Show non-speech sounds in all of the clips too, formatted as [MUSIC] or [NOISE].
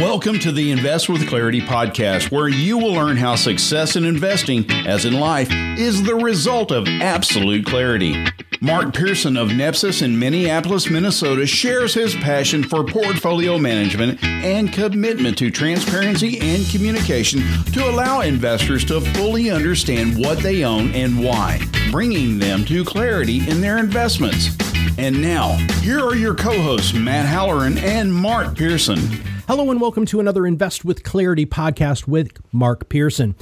Welcome to the Invest with Clarity podcast, where you will learn how success in investing, as in life, is the result of absolute clarity. Mark Pearson of Nepsis in Minneapolis, Minnesota shares his passion for portfolio management and commitment to transparency and communication to allow investors to fully understand what they own and why, bringing them to clarity in their investments. And now, here are your co hosts, Matt Halloran and Mark Pearson. Hello, and welcome to another Invest with Clarity podcast with Mark Pearson.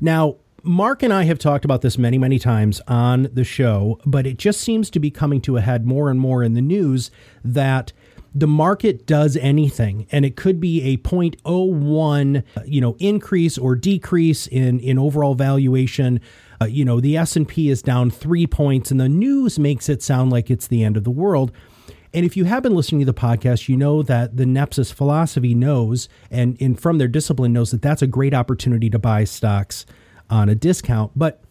Now, Mark and I have talked about this many, many times on the show, but it just seems to be coming to a head more and more in the news that the market does anything and it could be a 0.01 you know increase or decrease in in overall valuation uh, you know the S&P is down 3 points and the news makes it sound like it's the end of the world and if you have been listening to the podcast, you know that the Nepsis philosophy knows and, and from their discipline knows that that's a great opportunity to buy stocks on a discount. But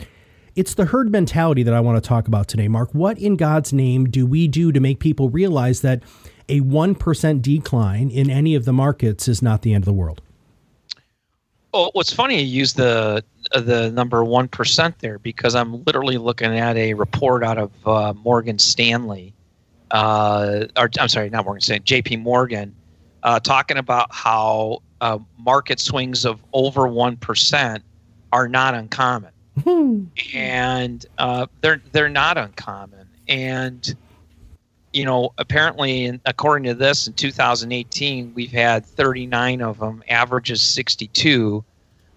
it's the herd mentality that I want to talk about today, Mark. What in God's name do we do to make people realize that a 1% decline in any of the markets is not the end of the world? Oh, what's funny, you use the the number one percent there because I'm literally looking at a report out of uh, Morgan Stanley, uh, or I'm sorry, not Morgan Stanley, J.P. Morgan, uh, talking about how uh, market swings of over one percent are not uncommon, and uh, they're they're not uncommon, and you know, apparently, according to this, in 2018, we've had 39 of them, averages 62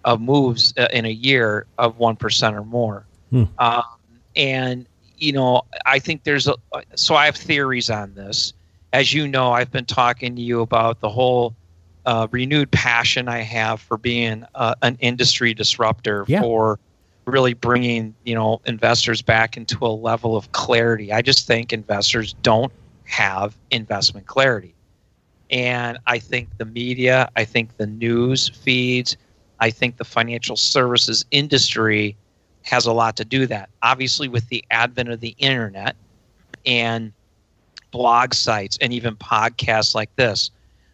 of moves uh, in a year of 1% or more. Hmm. Um, and, you know, I think there's a, so I have theories on this. As you know, I've been talking to you about the whole uh, renewed passion I have for being uh, an industry disruptor, yeah. for really bringing you know investors back into a level of clarity. I just think investors don't have investment clarity. And I think the media, I think the news feeds, I think the financial services industry has a lot to do that. Obviously, with the advent of the internet and blog sites and even podcasts like this,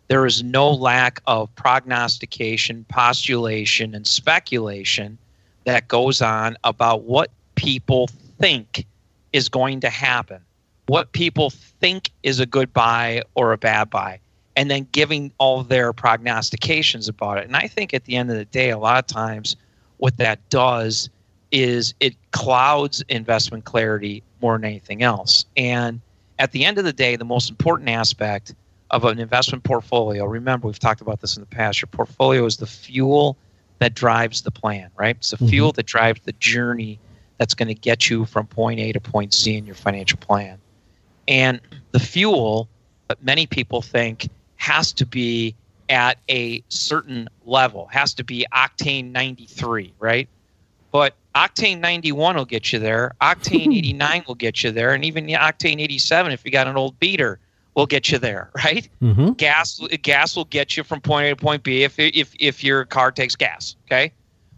there is no lack of prognostication, postulation, and speculation that goes on about what people think is going to happen, what people think is a good buy or a bad buy, and then giving all their prognostications about it. And I think at the end of the day, a lot of times what that does is it clouds investment clarity more than anything else. And at the end of the day, the most important aspect of an investment portfolio, remember, we've talked about this in the past, your portfolio is the fuel that drives the plan, right? It's the mm-hmm. fuel that drives the journey that's going to get you from point A to point Z in your financial plan. And the fuel that many people think has to be at a certain level, has to be octane 93, right? But octane 91 will get you there, octane [LAUGHS] 89 will get you there, and even the octane 87 if you got an old beater will get you there, [LAUGHS] right? Mm-hmm. Gas gas will get you from point A to point B if if if your car takes gas. Okay.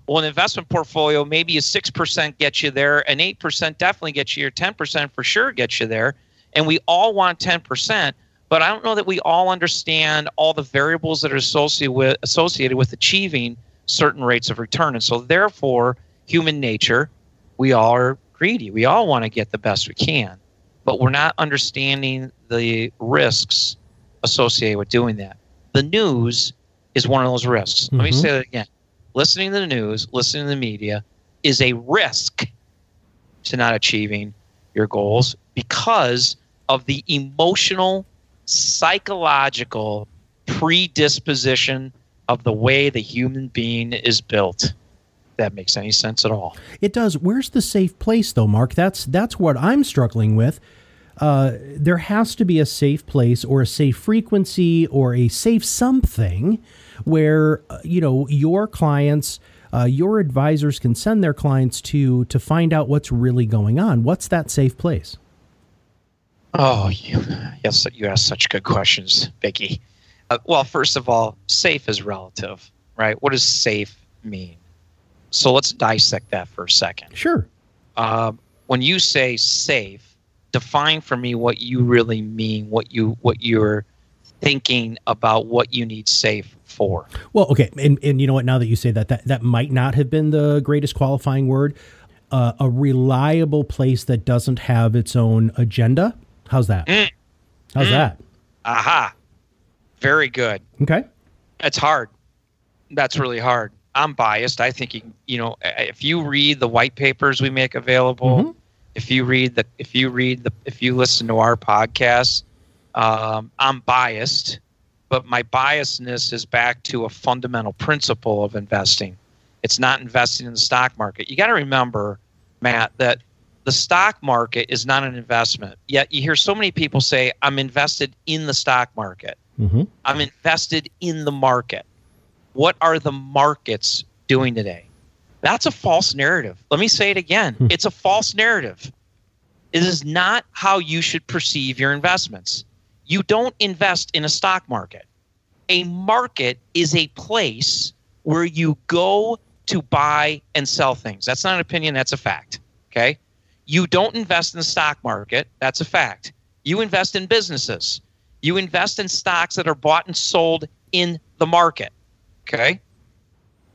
Well, an investment portfolio, maybe a six percent gets you there, an eight percent definitely gets you here, ten percent for sure gets you there, and we all want ten percent. But I don't know that we all understand all the variables that are associated with associated with achieving certain rates of return, and so therefore, human nature, we all are greedy. We all want to get the best we can but we're not understanding the risks associated with doing that. The news is one of those risks. Mm-hmm. Let me mm-hmm. say that again. Listening to the news, listening to the media is a risk to not achieving your goals because of the emotional, psychological predisposition of the way the human being is built that makes any sense at all. It does. Where's the safe place though, Mark? That's that's what I'm struggling with. Uh, there has to be a safe place or a safe frequency or a safe something where uh, you know your clients uh, your advisors can send their clients to to find out what's really going on what's that safe place oh you, yes you ask such good questions Vicky. Uh, well first of all safe is relative right what does safe mean so let's dissect that for a second. Sure. Uh, when you say safe, define for me what you really mean, what you what you're thinking about what you need safe for. Well, okay, and and you know what? Now that you say that, that that might not have been the greatest qualifying word. Uh, a reliable place that doesn't have its own agenda. How's that? Mm. How's Mm. that? Aha. Very good. Okay. That's hard. That's really hard. I'm biased. I think you, you know if you read the white papers we make available, Mhm. if you read the if you read the if you listen to our podcasts, um, I'm biased, but my biasness is back to a fundamental principle of investing. It's not investing in the stock market. You got to remember, Matt, that the stock market is not an investment. Yet you hear so many people say, "I'm invested in the stock market." Mm-hmm. I'm invested in the market. What are the markets doing today? That's a false narrative. Let me say it again. Hmm. It's a false narrative. It is not how you should perceive your investments. You don't invest in a stock market. A market is a place where you go to buy and sell things. That's not an opinion, that's a fact. Okay? You don't invest in the stock market. That's a fact. You invest in businesses. You invest in stocks that are bought and sold in the market. Okay.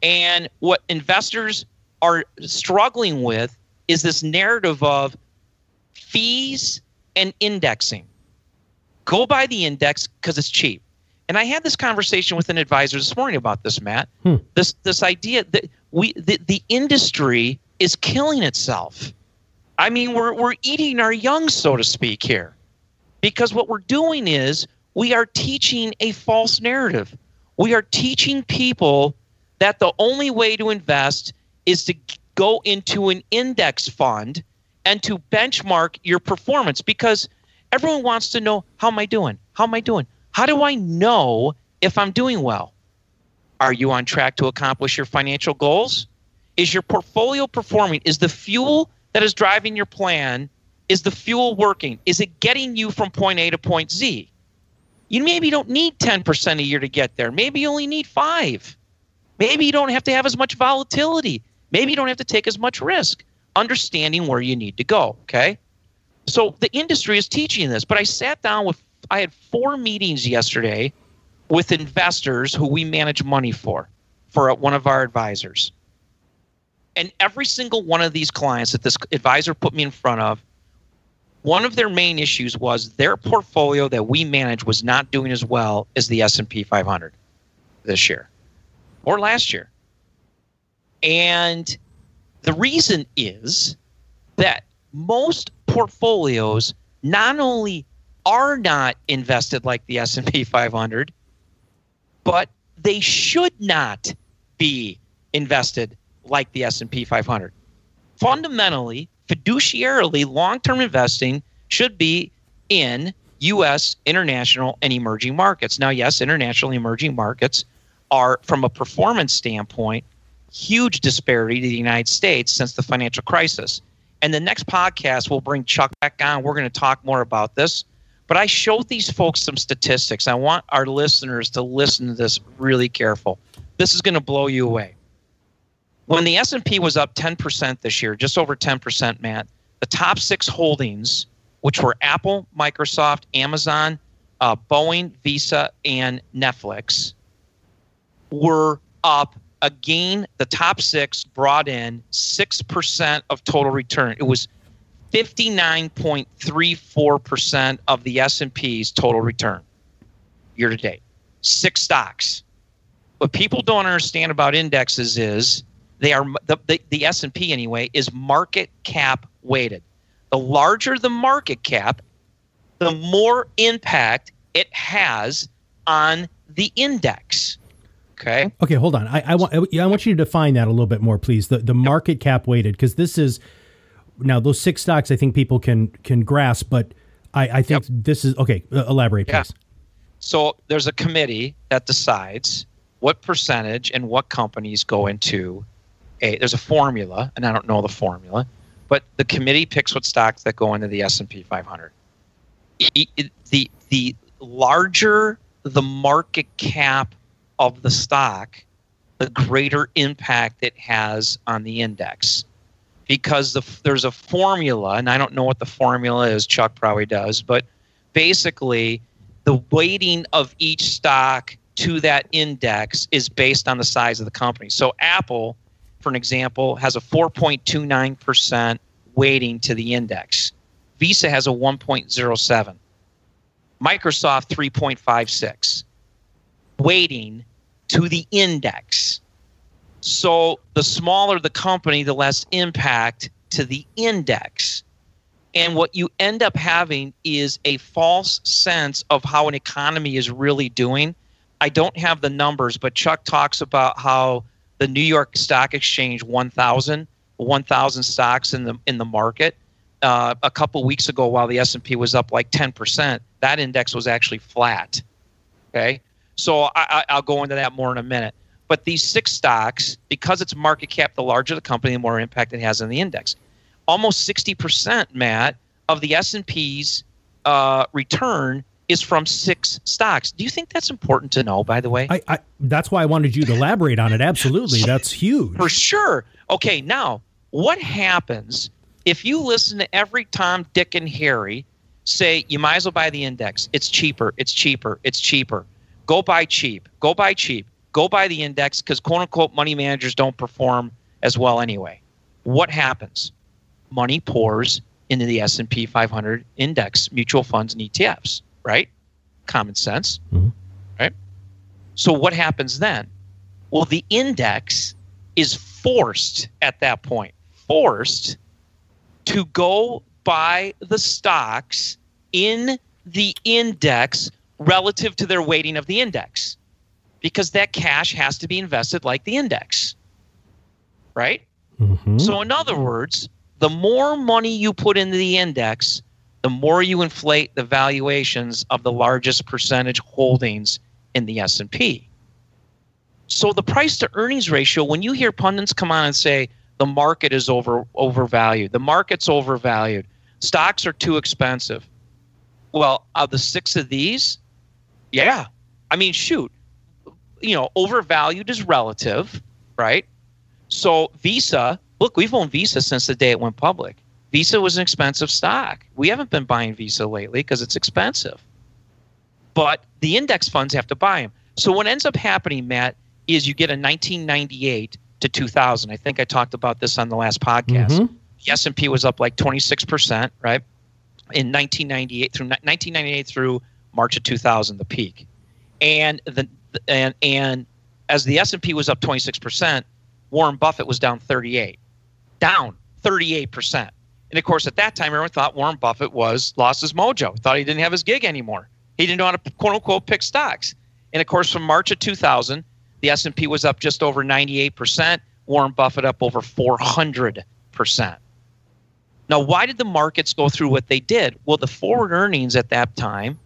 And what investors are struggling with is this narrative of fees and indexing. Go buy the index because it's cheap. And I had this conversation with an advisor this morning about this, Matt. Hmm. This this idea that we the, the industry is killing itself. I mean, we're we're eating our young, so to speak, here. Because what we're doing is we are teaching a false narrative. We are teaching people that the only way to invest is to go into an index fund and to benchmark your performance because everyone wants to know how am I doing? How am I doing? How do I know if I'm doing well? Are you on track to accomplish your financial goals? Is your portfolio performing? Is the fuel that is driving your plan is the fuel working? Is it getting you from point A to point Z? You maybe don't need 10% a year to get there. Maybe you only need 5. Maybe you don't have to have as much volatility. Maybe you don't have to take as much risk. Understanding where you need to go, okay? So the industry is teaching this, but I sat down with I had four meetings yesterday with investors who we manage money for for one of our advisors. And every single one of these clients that this advisor put me in front of one of their main issues was their portfolio that we manage was not doing as well as the S&P 500 this year or last year. And the reason is that most portfolios not only are not invested like the S&P 500 but they should not be invested like the S&P 500. Fundamentally, fiduciarily, long-term investing should be in US, international and emerging markets. Now, yes, international emerging markets are from a performance standpoint huge disparity to the United States since the financial crisis. And the next podcast we'll bring Chuck back on. We're going to talk more about this. But I showed these folks some statistics. I want our listeners to listen to this really careful. This is going to blow you away. When the S&P was up 10% this year, just over 10%, Matt, the top 6 holdings, which were Apple, Microsoft, Amazon, uh, Boeing, Visa, and Netflix, were up again. The top 6 brought in 6% of total return. It was 59.34% of the S&P's total return year to date. Six stocks. What people don't understand about indexes is they are the, the, the S&P anyway is market cap weighted. The larger the market cap, the more impact it has on the index. Okay? Okay, hold on. I, I want I want you to define that a little bit more, please. The the market cap weighted, because this is now those six stocks. I think people can can grasp, but I, I think this is okay. Uh, elaborate, Yeah. please. So there's a committee that decides what percentage and what companies go into a there's a formula and I don't know the formula, but the committee picks what stocks that go into the S&P 500. E- e- the the larger the market cap of the stock, the greater impact it has on the index. Because the, there's a formula, and I don't know what the formula is, Chuck probably does, but basically, the weighting of each stock to that index is based on the size of the company. So Apple, for an example, has a 4.29% weighting to the index. Visa has a 1.07. Microsoft 3.56. Weighting to the index. So the smaller the company, the less impact to the index. And what you end up having is a false sense of how an economy is really doing. I don't have the numbers, but Chuck talks about how the New York Stock Exchange 1000, 1000 stocks in the in the market uh, a couple weeks ago while the S&P was up like 10%, that index was actually flat. Okay? So I, I'll go into that more in a minute. But these six stocks, because it's market cap, the larger the company, the more impact it has on the index. Almost 60%, Matt, of the S&P's uh, return is from six stocks. Do you think that's important to know, by the way? I, I, that's why I wanted you to elaborate on it. Absolutely. [LAUGHS] That's huge. For sure. Okay, now, what happens if you listen to every Tom, Dick, and Harry say, you might as well buy the index? It's cheaper, it's cheaper, it's cheaper. Go buy cheap, go buy cheap go buy the index because quote unquote money managers don't perform as well anyway. What happens? Money pours into the S&P 500 index mutual funds and ETFs, right? Common sense, mm-hmm. right? So what happens then? Well, the index is forced at that point, forced to go buy the stocks in the index relative to their weighting of the index because that cash has to be invested like the index. Right? Mm-hmm. So, in other words, the more money you put into the index, the more you inflate the valuations of the largest percentage holdings in the S&P. So the price to earnings ratio when you hear pundits come on and say the market is over overvalued, the market's overvalued, stocks are too expensive. Well, of the 6 of these, yeah. I mean, shoot, you know, overvalued is relative, right? So Visa, look, we've owned Visa since the day it went public. Visa was an expensive stock. We haven't been buying Visa lately because it's expensive. But the index funds have to buy them. So what ends up happening, Matt, is you get a 1998 to 2000. I think I talked about this on the last podcast. Mm-hmm. The S&P was up like 26%, right? In 1998 through 1998 through March of 2000, the peak. And the and and as the S&P was up 26%, Warren Buffett was down 38. Down 38%. And of course, at that time, everyone thought Warren Buffett was lost his mojo, thought he didn't have his gig anymore. He didn't know how to quote unquote pick stocks. And of course, from March of 2000, the S&P was up just over 98%, Warren Buffett up over 400%. Now, why did the markets go through what they did? Well, the forward earnings at that time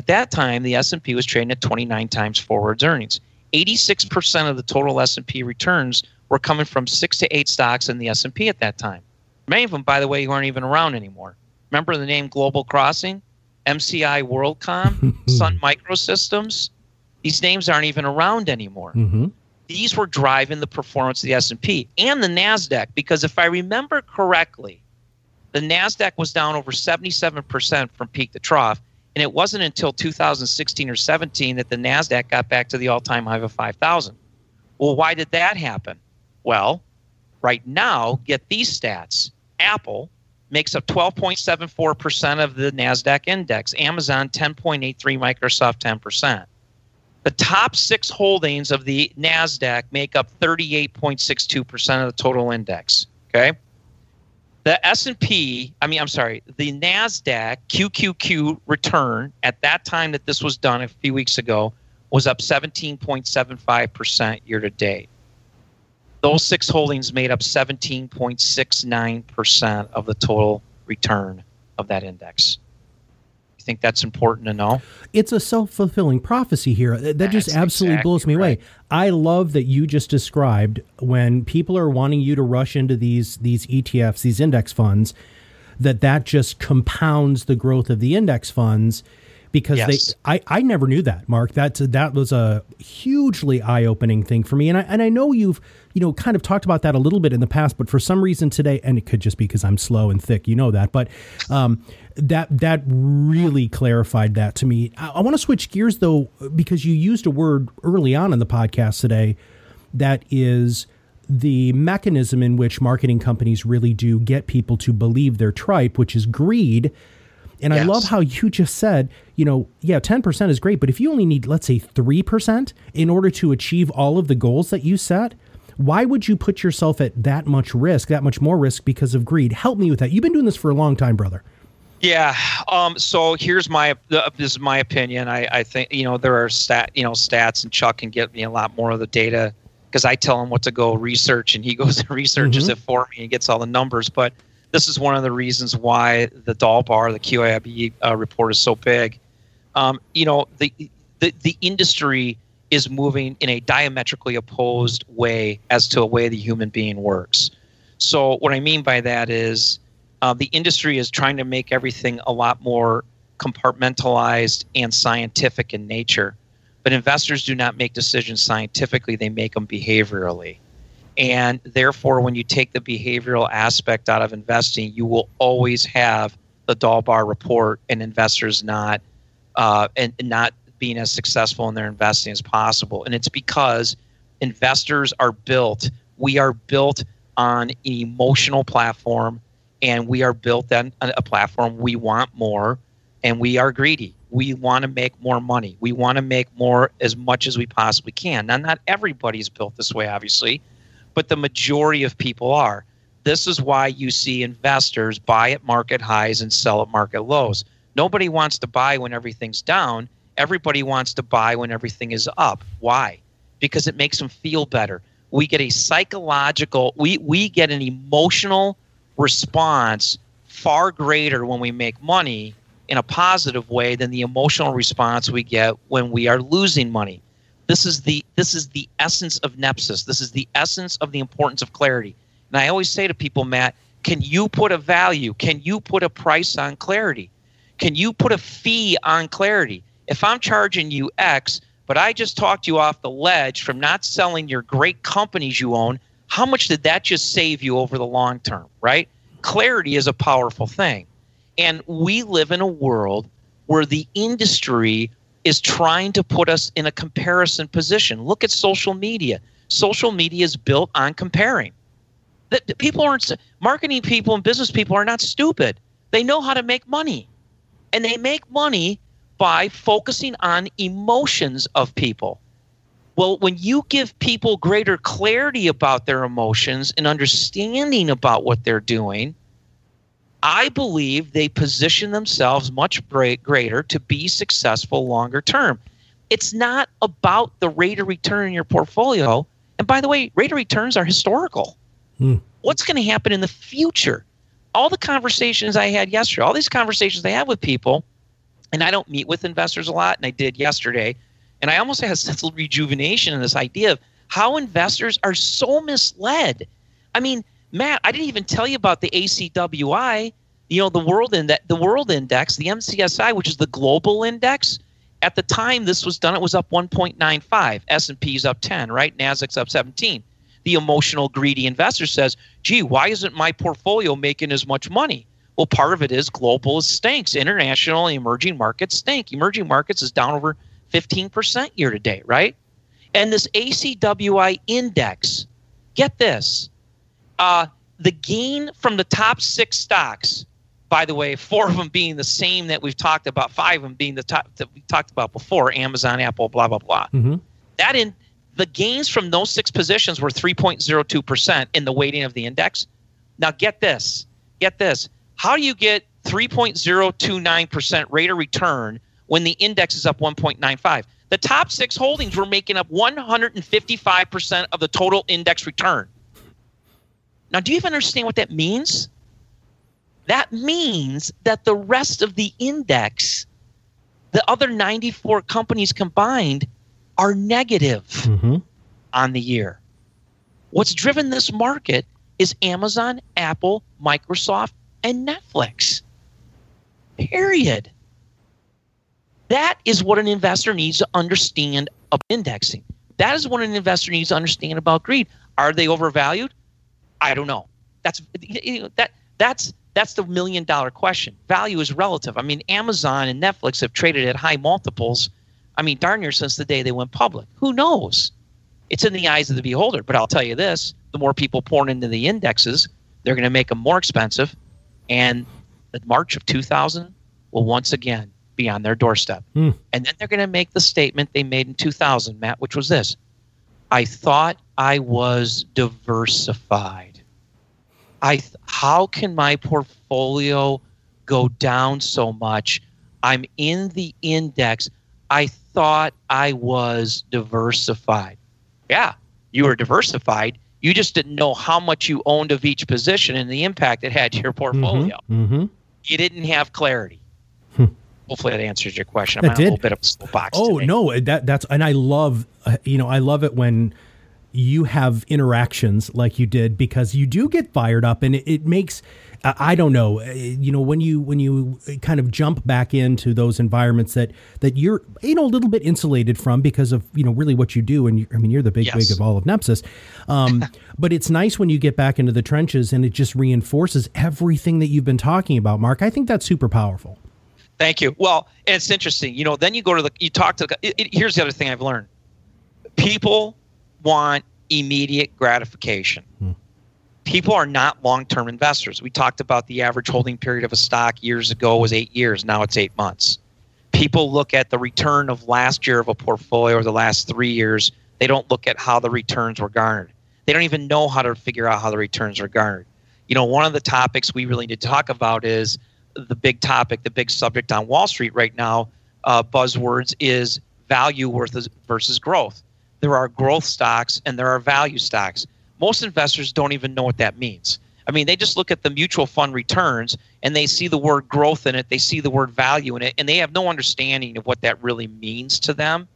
at that time, the S&P was trading at 29 times forwards earnings. 86% of the total S&P returns were coming from 6 to 8 stocks in the S&P at that time. Many of them, by the way, who aren't even around anymore. Remember the name Global Crossing, MCI WorldCom, [LAUGHS] Sun Microsystems? These names aren't even around anymore. Mm-hmm. These were driving the performance of the S&P and the Nasdaq because if I remember correctly, the Nasdaq was down over 77% from peak to trough and it wasn't until 2016 or 17 that the NASDAQ got back to the all time high of 5,000. Well, why did that happen? Well, right now, get these stats Apple makes up 12.74% of the NASDAQ index, Amazon 10.83, Microsoft 10%. The top six holdings of the NASDAQ make up 38.62% of the total index. Okay the S&P, I mean, I'm sorry, the NASDAQ QQQ return at that time that this was done a few weeks ago was up 17.75% year to date. Those six holdings made up 17.69% of the total return of that index. You think that's important to know? It's a self fulfilling prophecy here. That that's just absolutely exactly blows me right. away. I love that you just described when people are wanting you to rush into these these ETFs, these index funds, that that just compounds the growth of the index funds because Yes. they I, I never knew that mark. That's that was a hugely eye-opening thing for me. And I, and I know you've you know kind of talked about that a little bit in the past but for some reason today and it could just be because i'm slow and thick you know that but um, that that really clarified that to me. I, I want to switch gears though because you used a word early on in the podcast today that is the mechanism in which marketing companies really do get people to believe their tripe which is greed and I love how you just said, you know, yeah, 10% is great, but if you only need, let's say, 3% in order to achieve all of the goals that you set, why would you put yourself at that much risk, that much more risk because of greed? Help me with that. You've been doing this for a long time, brother. Yeah. Um, so here's my uh, this is my opinion. I, I think you know there are stat you know stats and Chuck can get me a lot more of the data because I tell him what to go research and he [LAUGHS] goes and researches it for me and gets all the numbers. But this is one of the reasons why the Dalbar, the QIB uh, report is so big. Um, you know the, the the industry is moving in a diametrically opposed way as to a way the human being works. So what I mean by that is uh, the industry is trying to make everything a lot more compartmentalized and scientific in nature. But investors do not make decisions scientifically, they make them behaviorally. And therefore, when you take the behavioral aspect out of investing, you will always have the Dalbar report and investors not uh, and, and not being as successful in their investing as possible. And it's because investors are built. We are built on an emotional platform, and we are built on a platform. We want more, and we are greedy. We want to make more money. We want to make more as much as we possibly can. Now, not everybody's built this way, obviously, but the majority of people are. This is why you see investors buy at market highs and sell at market lows. Nobody wants to buy when everything's down. Everybody wants to buy when everything is up. Why? Because it makes them feel better. We get a psychological, we, we get an emotional response far greater when we make money in a positive way than the emotional response we get when we are losing money. This is the this is the essence of Nepsis. This is the essence of the importance of clarity. And I always say to people, Matt, can you put a value? Can you put a price on clarity? Can you put a fee on clarity? If I'm charging you X, but I just talked you off the ledge from not selling your great companies you own, how much did that just save you over the long term, right? Clarity is a powerful thing. And we live in a world where the industry is trying to put us in a comparison position. Look at social media. Social media is built on comparing. That people aren't marketing people and business people are not stupid. They know how to make money. And they make money by focusing on emotions of people. Well, when you give people greater clarity about their emotions and understanding about what they're doing, I believe they position themselves much greater to be successful longer term. It's not about the rate of return in your portfolio. And by the way, rate of returns are historical. Hmm. What's going to happen in the future? All the conversations I had yesterday, all these conversations I have with people, and I don't meet with investors a lot, and I did yesterday. And I almost had a sense of rejuvenation in this idea of how investors are so misled. I mean, Matt, I didn't even tell you about the ACWI, you know, the world index, the world index, the MCSI, which is the global index. At the time this was done, it was up 1.95. S&P's up 10, right? Nasdaq's up 17. The emotional greedy investor says, "Gee, why isn't my portfolio making as much money?" Well, part of it is global stinks. International and emerging markets stink. Emerging markets is down over 15% year to date, right? And this ACWI index, get this, uh, the gain from the top six stocks, by the way, four of them being the same that we've talked about, five of them being the top that we talked about before Amazon, Apple, blah, blah, blah. Mm-hmm. That in the gains from those six positions were 3.02% in the weighting of the index. Now, get this, get this. How do you get 3.029% rate of return when the index is up 1.95? The top six holdings were making up 155% of the total index return. Now, do you even understand what that means? That means that the rest of the index, the other 94 companies combined, are negative Mm-hmm. on the year. What's driven this market is Amazon, Apple, Microsoft, and Netflix. Period. That is what an investor needs to understand of indexing. That is what an investor needs to understand about greed. Are they overvalued? I don't know. That's that that's that's the million dollar question. Value is relative. I mean, Amazon and Netflix have traded at high multiples. I mean, darn near since the day they went public. Who knows? It's in the eyes of the beholder. But I'll tell you this: the more people pour into the indexes, they're going to make them more expensive, and the March of 2000 will once again be on their doorstep. Hmm. And then they're going to make the statement they made in 2000, Matt, which was this: I thought I was diversified. I th- how can my portfolio go down so much? I'm in the index. I thought I was diversified. Yeah, you were diversified. You just didn't know how much you owned of each position and the impact it had to your portfolio. Mm-hmm. You didn't have clarity. Hmm. Hopefully that answers your question. I'm That did. a little bit of a soapbox. Oh today. no, that that's and I love uh, you know I love it when you have interactions like you did because you do get fired up and it, it makes I don't know uh, you know when you when you kind of jump back into those environments that that you're you know a little bit insulated from because of you know really what you do and you, I mean you're the big Yes. wig of all of Nepsis, um, [LAUGHS] but it's nice when you get back into the trenches and it just reinforces everything that you've been talking about, Mark. I think that's super powerful. Thank you. Well, and it's interesting. You know, then you go to the, you talk to the, it, it- here's the other thing I've learned. People want immediate gratification. People are not long term investors. We talked about the average holding period of a stock years ago was eight years. Now it's eight months. People look at the return of last year of a portfolio or the last three years. They don't look at how the returns were garnered. They don't even know how to figure out how the returns were garnered. You know, one of the topics we really need to talk about is the big topic, the big subject on Wall Street right now, uh, buzzwords is value versus growth. There are growth stocks and there are value stocks. Most investors don't even know what that means. I mean, they just look at the mutual fund returns and they see the word growth in it, they see the word value in it, and they have no understanding of what that really means to them.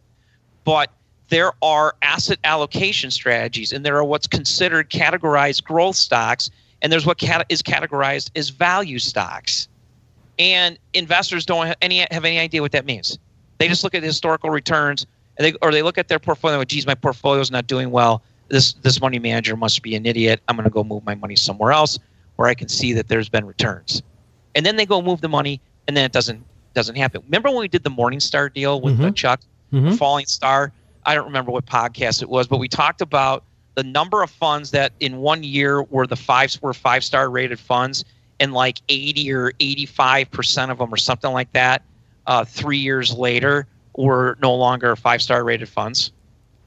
But there are asset allocation strategies, and there are what's considered categorized growth stocks, and there's what cat- is categorized as value stocks and investors don't have any have any idea what that means. They just look at historical returns, and they, or they look at their portfolio. and, Geez, my portfolio's not doing well. This this money manager must be an idiot. I'm going to go move my money somewhere else where I can see that there's been returns. And then they go move the money, and then it doesn't doesn't happen. Remember when we did the Morningstar deal with Mhm. Chuck, Mhm. Falling Star? I don't remember what podcast it was, but we talked about the number of funds that in one year were the five were five star rated funds, and like 80 or 85 percent of them or something like that, uh, three years later were no longer five star rated funds.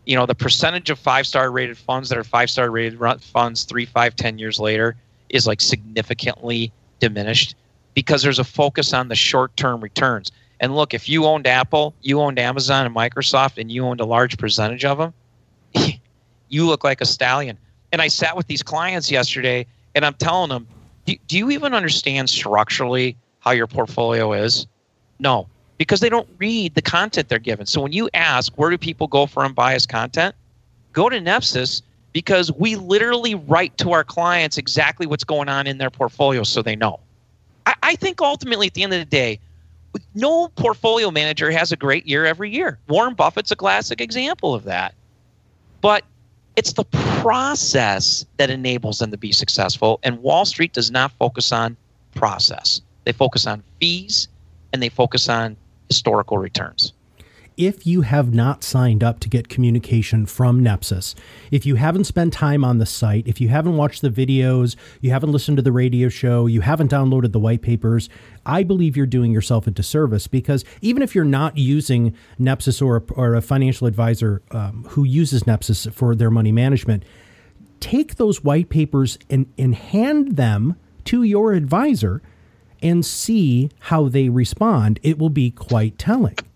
You know, the percentage of five star rated funds that are five star rated funds three, five, ten years later is like significantly diminished because there's a focus on the short term returns. And look, if you owned Apple, you owned Amazon and Microsoft, and you owned a large percentage of them, [LAUGHS] you look like a stallion. And I sat with these clients yesterday, and I'm telling them, do, do you even understand structurally how your portfolio is? No, because they don't read the content they're given. So when you ask, where do people go for unbiased content? Go to Nepsis because we literally write to our clients exactly what's going on in their portfolio so they know. I, I think ultimately, at the end of the day, no portfolio manager has a great year every year. Warren Buffett's a classic example of that. But it's the process that enables them to be successful. And Wall Street does not focus on process, they focus on fees and they focus on historical returns. if you have not signed up to get communication from Nepsis, if you haven't spent time on the site, if you haven't watched the videos, you haven't listened to the radio show, you haven't downloaded the white papers, I believe you're doing yourself a disservice because even if you're not using Nepsis or, or a financial advisor um, who uses Nepsis for their money management, take those white papers and, and hand them to your advisor and see how they respond. It will be quite telling. [LAUGHS]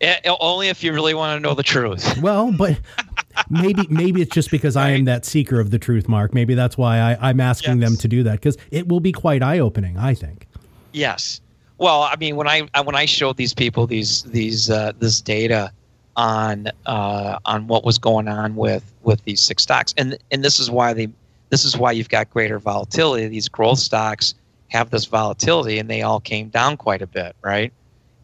Eh, only if you really want to know the truth. [LAUGHS] Well, but maybe maybe it's just because I am that seeker of the truth, Mark. Maybe that's why I, I'm asking them to do that because it will be quite eye opening. I think. Yes. Well, I mean, when I I- when I showed these people these these uh, this data on uh, on what was going on with with these six stocks, and and this is why they this is why you've got greater volatility. These growth stocks have this volatility, and they all came down quite a bit, right?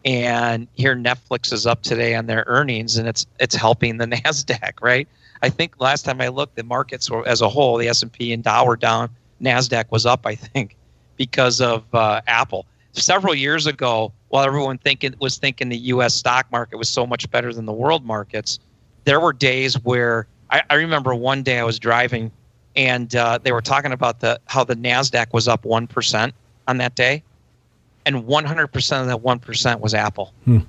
And here Netflix is up today on their earnings, and it's it's helping the [LAUGHS] Nasdaq, right? I think last time I looked, the markets were as a whole, the S and P and Dow were down. Nasdaq was up, I think, because of uh, Apple. Several years ago, while everyone thinking was thinking the U.S. stock market was so much better than the world markets, there were days where I, I remember one day I was driving, and uh, they were talking about the how the Nasdaq was up one percent on that day, and 100 percent of that one percent was Apple. Hmm.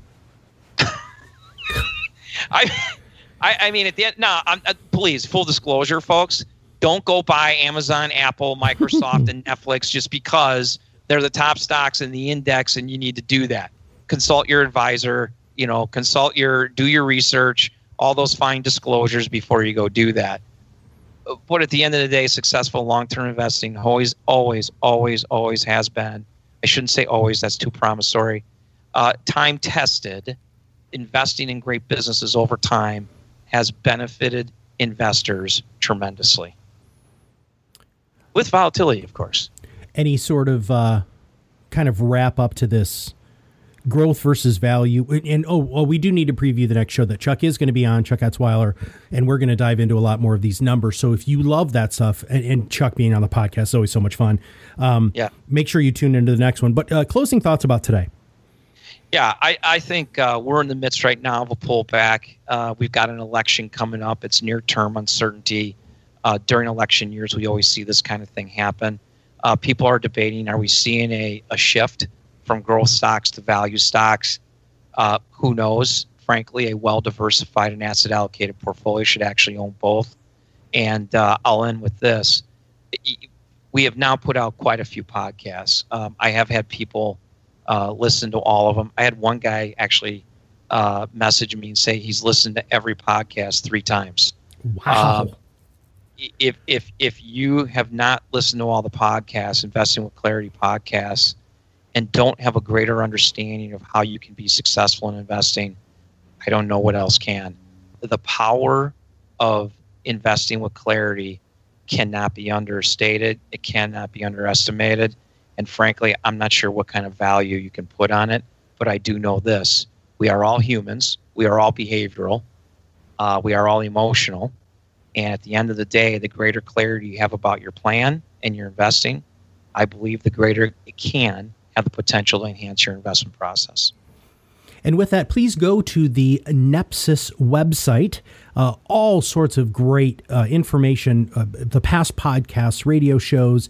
[LAUGHS] I, I, I mean, at the end, no, I'm, uh, please, full disclosure, folks, don't go buy Amazon, Apple, Microsoft, and [LAUGHS] Netflix just because they're the top stocks in the index, and you need to do that. Consult your advisor. You know, consult your, do your research, all those fine disclosures before you go do that. But at the end of the day, successful long-term investing always, always, always, always has been. I shouldn't say always. That's too promissory. Uh, time tested, investing in great businesses over time has benefited investors tremendously. With volatility, of course any sort of uh, kind of wrap up to this growth versus value. And, and oh, well, we do need to preview the next show that Chuck is going to be on, Chuck Etzweiler, and we're going to dive into a lot more of these numbers. So if you love that stuff, and, and Chuck being on the podcast is always so much fun. Um, yeah. Make sure you tune into the next one. But uh, closing thoughts about today. Yeah, I, I think uh, we're in the midst right now of a pullback. Uh, we've got an election coming up. It's near term uncertainty. Uh, during election years, we always see this kind of thing happen. Uh, people are debating are we seeing a, a shift from growth stocks to value stocks? Uh, who knows? Frankly, a well diversified and asset allocated portfolio should actually own both. And uh, I'll end with this. We have now put out quite a few podcasts. Um, I have had people uh, listen to all of them. I had one guy actually uh, message me and say he's listened to every podcast three times. Wow. Um, if if if you have not listened to all the podcasts, investing with clarity podcasts, and don't have a greater understanding of how you can be successful in investing, I don't know what else can. The power of investing with clarity cannot be understated. It cannot be underestimated. And frankly, I'm not sure what kind of value you can put on it, but I do know this. We are all humans. We are all behavioral. Uh, we are all emotional. And at the end of the day, the greater clarity you have about your plan and your investing, I believe the greater it can have the potential to enhance your investment process. And with that, please go to the Nepsis website. Uh, all sorts of great uh, information, uh, the past podcasts, radio shows.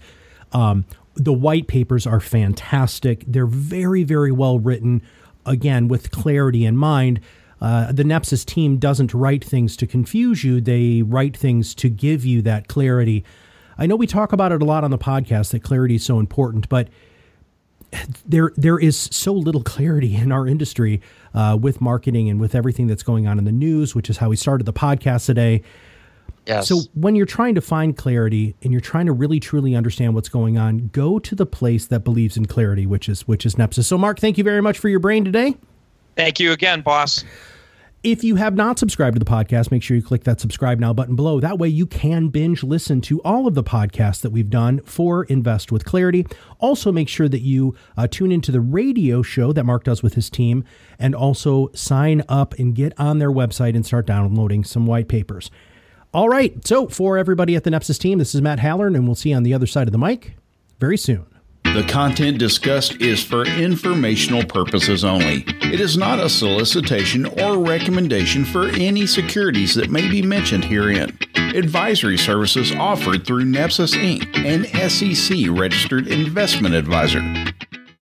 Um, the white papers are fantastic. They're very, very well written, again, with clarity in mind. Uh, the Nepsis team doesn't write things to confuse you, they write things to give you that clarity. I know we talk about it a lot on the podcast that clarity is so important, but there there is so little clarity in our industry uh, with marketing and with everything that's going on in the news, which is how we started the podcast today. Yes. So when you're trying to find clarity and you're trying to really truly understand what's going on, go to the place that believes in clarity, which is which is Nepsis. So Mark, thank you very much for your brain today. Thank you again, boss. If you have not subscribed to the podcast, make sure you click that subscribe now button below. That way you can binge listen to all of the podcasts that we've done for Invest with Clarity. Also, make sure that you uh, tune into the radio show that Mark does with his team and also sign up and get on their website and start downloading some white papers. All right. So, for everybody at the Nepsis team, this is Matt Halloran, and we'll see you on the other side of the mic very soon. The content discussed is for informational purposes only. It is not a solicitation or recommendation for any securities that may be mentioned herein. Advisory services offered through Nepsis Inc., an SEC registered investment advisor.